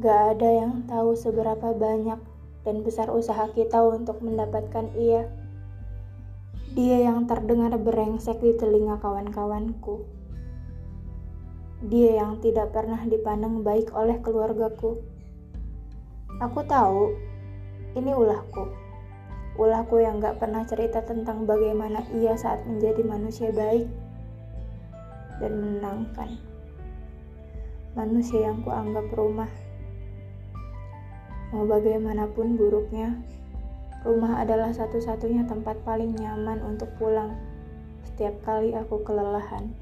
Gak ada yang tahu seberapa banyak dan besar usaha kita untuk mendapatkan ia. Dia yang terdengar berengsek di telinga kawan-kawanku. Dia yang tidak pernah dipandang baik oleh keluargaku. Aku tahu, ini ulahku. Ulahku yang gak pernah cerita tentang bagaimana ia saat menjadi manusia baik dan menenangkan. Manusia yang kuanggap rumah. Mau bagaimanapun buruknya, rumah adalah satu-satunya tempat paling nyaman untuk pulang setiap kali aku kelelahan.